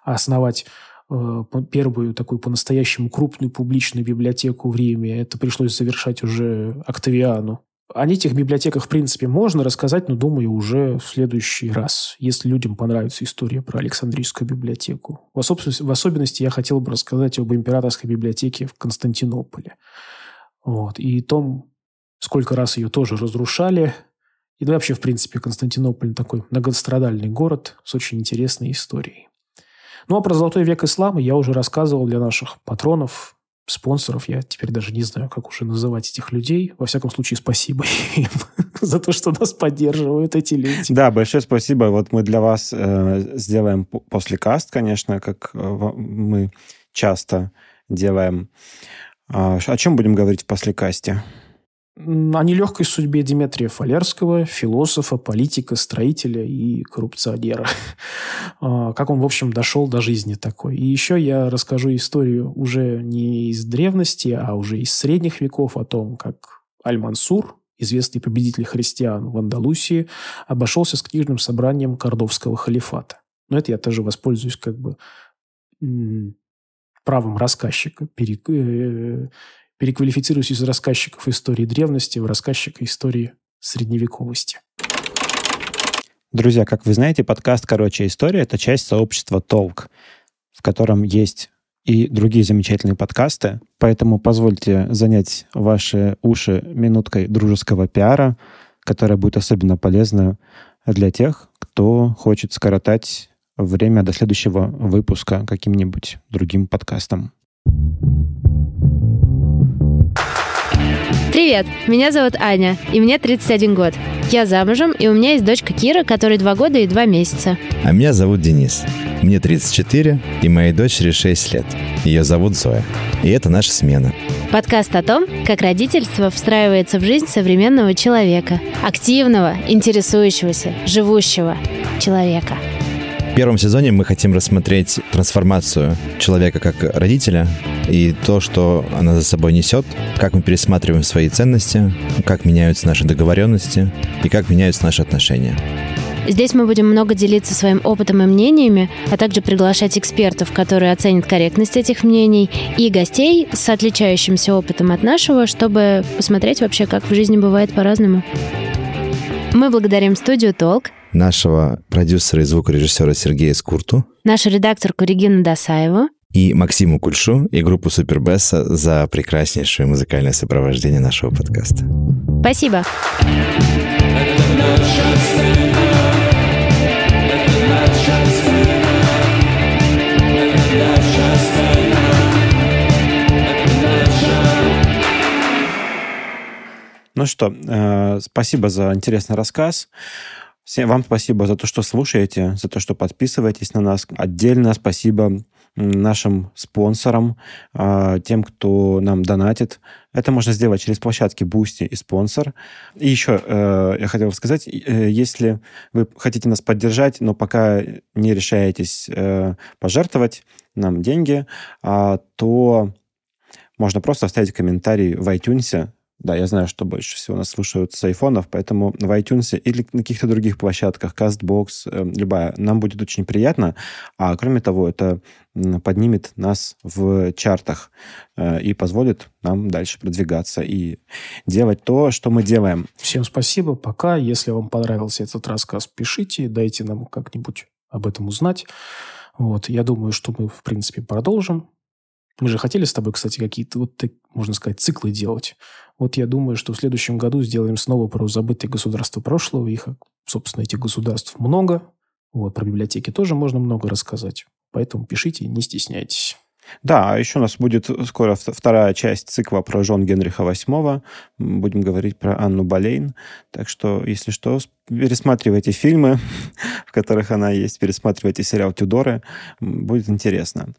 основать первую такую по-настоящему крупную публичную библиотеку в Риме. Это пришлось завершать уже Октавиану. О этих библиотеках, в принципе, можно рассказать, но, думаю, уже в следующий раз, если людям понравится история про Александрийскую библиотеку. В особенности, в особенности я хотел бы рассказать об императорской библиотеке в Константинополе. Вот. И том, сколько раз ее тоже разрушали. И вообще, в принципе, Константинополь такой многострадальный город с очень интересной историей. Ну, а про золотой век ислама я уже рассказывал для наших патронов, спонсоров. Я теперь даже не знаю, как уже называть этих людей. Во всяком случае, спасибо им за то, что нас поддерживают эти люди. Да, большое спасибо. Вот мы для вас э, сделаем после каст, конечно, как э, мы часто делаем. Э, о чем будем говорить в после касте? О нелегкой судьбе Дмитрия Фалерского, философа, политика, строителя и коррупционера. А, как он, в общем, дошел до жизни такой. И еще я расскажу историю уже не из древности, а уже из средних веков о том, как Аль-Мансур, известный победитель христиан в Андалусии, обошелся с книжным собранием Кордовского халифата. Но это я тоже воспользуюсь как бы правом рассказчика, переквалифицируюсь из рассказчиков истории древности в рассказчика истории средневековости. Друзья, как вы знаете, подкаст «Короче, история» — это часть сообщества «Толк», в котором есть и другие замечательные подкасты. Поэтому позвольте занять ваши уши минуткой дружеского пиара, которая будет особенно полезна для тех, кто хочет скоротать время до следующего выпуска каким-нибудь другим подкастом. Привет, меня зовут Аня, и мне 31 год. Я замужем, и у меня есть дочка Кира, которой 2 года и 2 месяца. А меня зовут Денис. Мне 34, и моей дочери 6 лет. Ее зовут Зоя. И это наша смена. Подкаст о том, как родительство встраивается в жизнь современного человека. Активного, интересующегося, живущего человека. В первом сезоне мы хотим рассмотреть трансформацию человека как родителя и то, что она за собой несет, как мы пересматриваем свои ценности, как меняются наши договоренности и как меняются наши отношения. Здесь мы будем много делиться своим опытом и мнениями, а также приглашать экспертов, которые оценят корректность этих мнений, и гостей с отличающимся опытом от нашего, чтобы посмотреть вообще, как в жизни бывает по-разному. Мы благодарим студию «Толк», нашего продюсера и звукорежиссера Сергея Скурту, нашу редакторку Регину Досаеву и Максиму Кульшу и группу Супербесса за прекраснейшее музыкальное сопровождение нашего подкаста. Спасибо. Ну что, э, спасибо за интересный рассказ. Всем вам спасибо за то, что слушаете, за то, что подписываетесь на нас. Отдельно спасибо нашим спонсорам, э, тем, кто нам донатит. Это можно сделать через площадки Boosty и спонсор. И еще э, я хотел сказать, э, если вы хотите нас поддержать, но пока не решаетесь э, пожертвовать нам деньги, э, то можно просто оставить комментарий в iTunes да, я знаю, что больше всего нас слушают с айфонов, поэтому в iTunes или на каких-то других площадках, CastBox, э, любая, нам будет очень приятно. А кроме того, это поднимет нас в чартах э, и позволит нам дальше продвигаться и делать то, что мы делаем. Всем спасибо. Пока. Если вам понравился этот рассказ, пишите, дайте нам как-нибудь об этом узнать. Вот, я думаю, что мы, в принципе, продолжим. Мы же хотели с тобой, кстати, какие-то, вот, можно сказать, циклы делать. Вот я думаю, что в следующем году сделаем снова про забытые государства прошлого. Их, собственно, этих государств много. Вот, про библиотеки тоже можно много рассказать. Поэтому пишите, не стесняйтесь. Да, а еще у нас будет скоро вторая часть цикла про Жон Генриха VIII. Будем говорить про Анну Болейн. Так что, если что, пересматривайте фильмы, в которых она есть, пересматривайте сериал «Тюдоры». Будет интересно.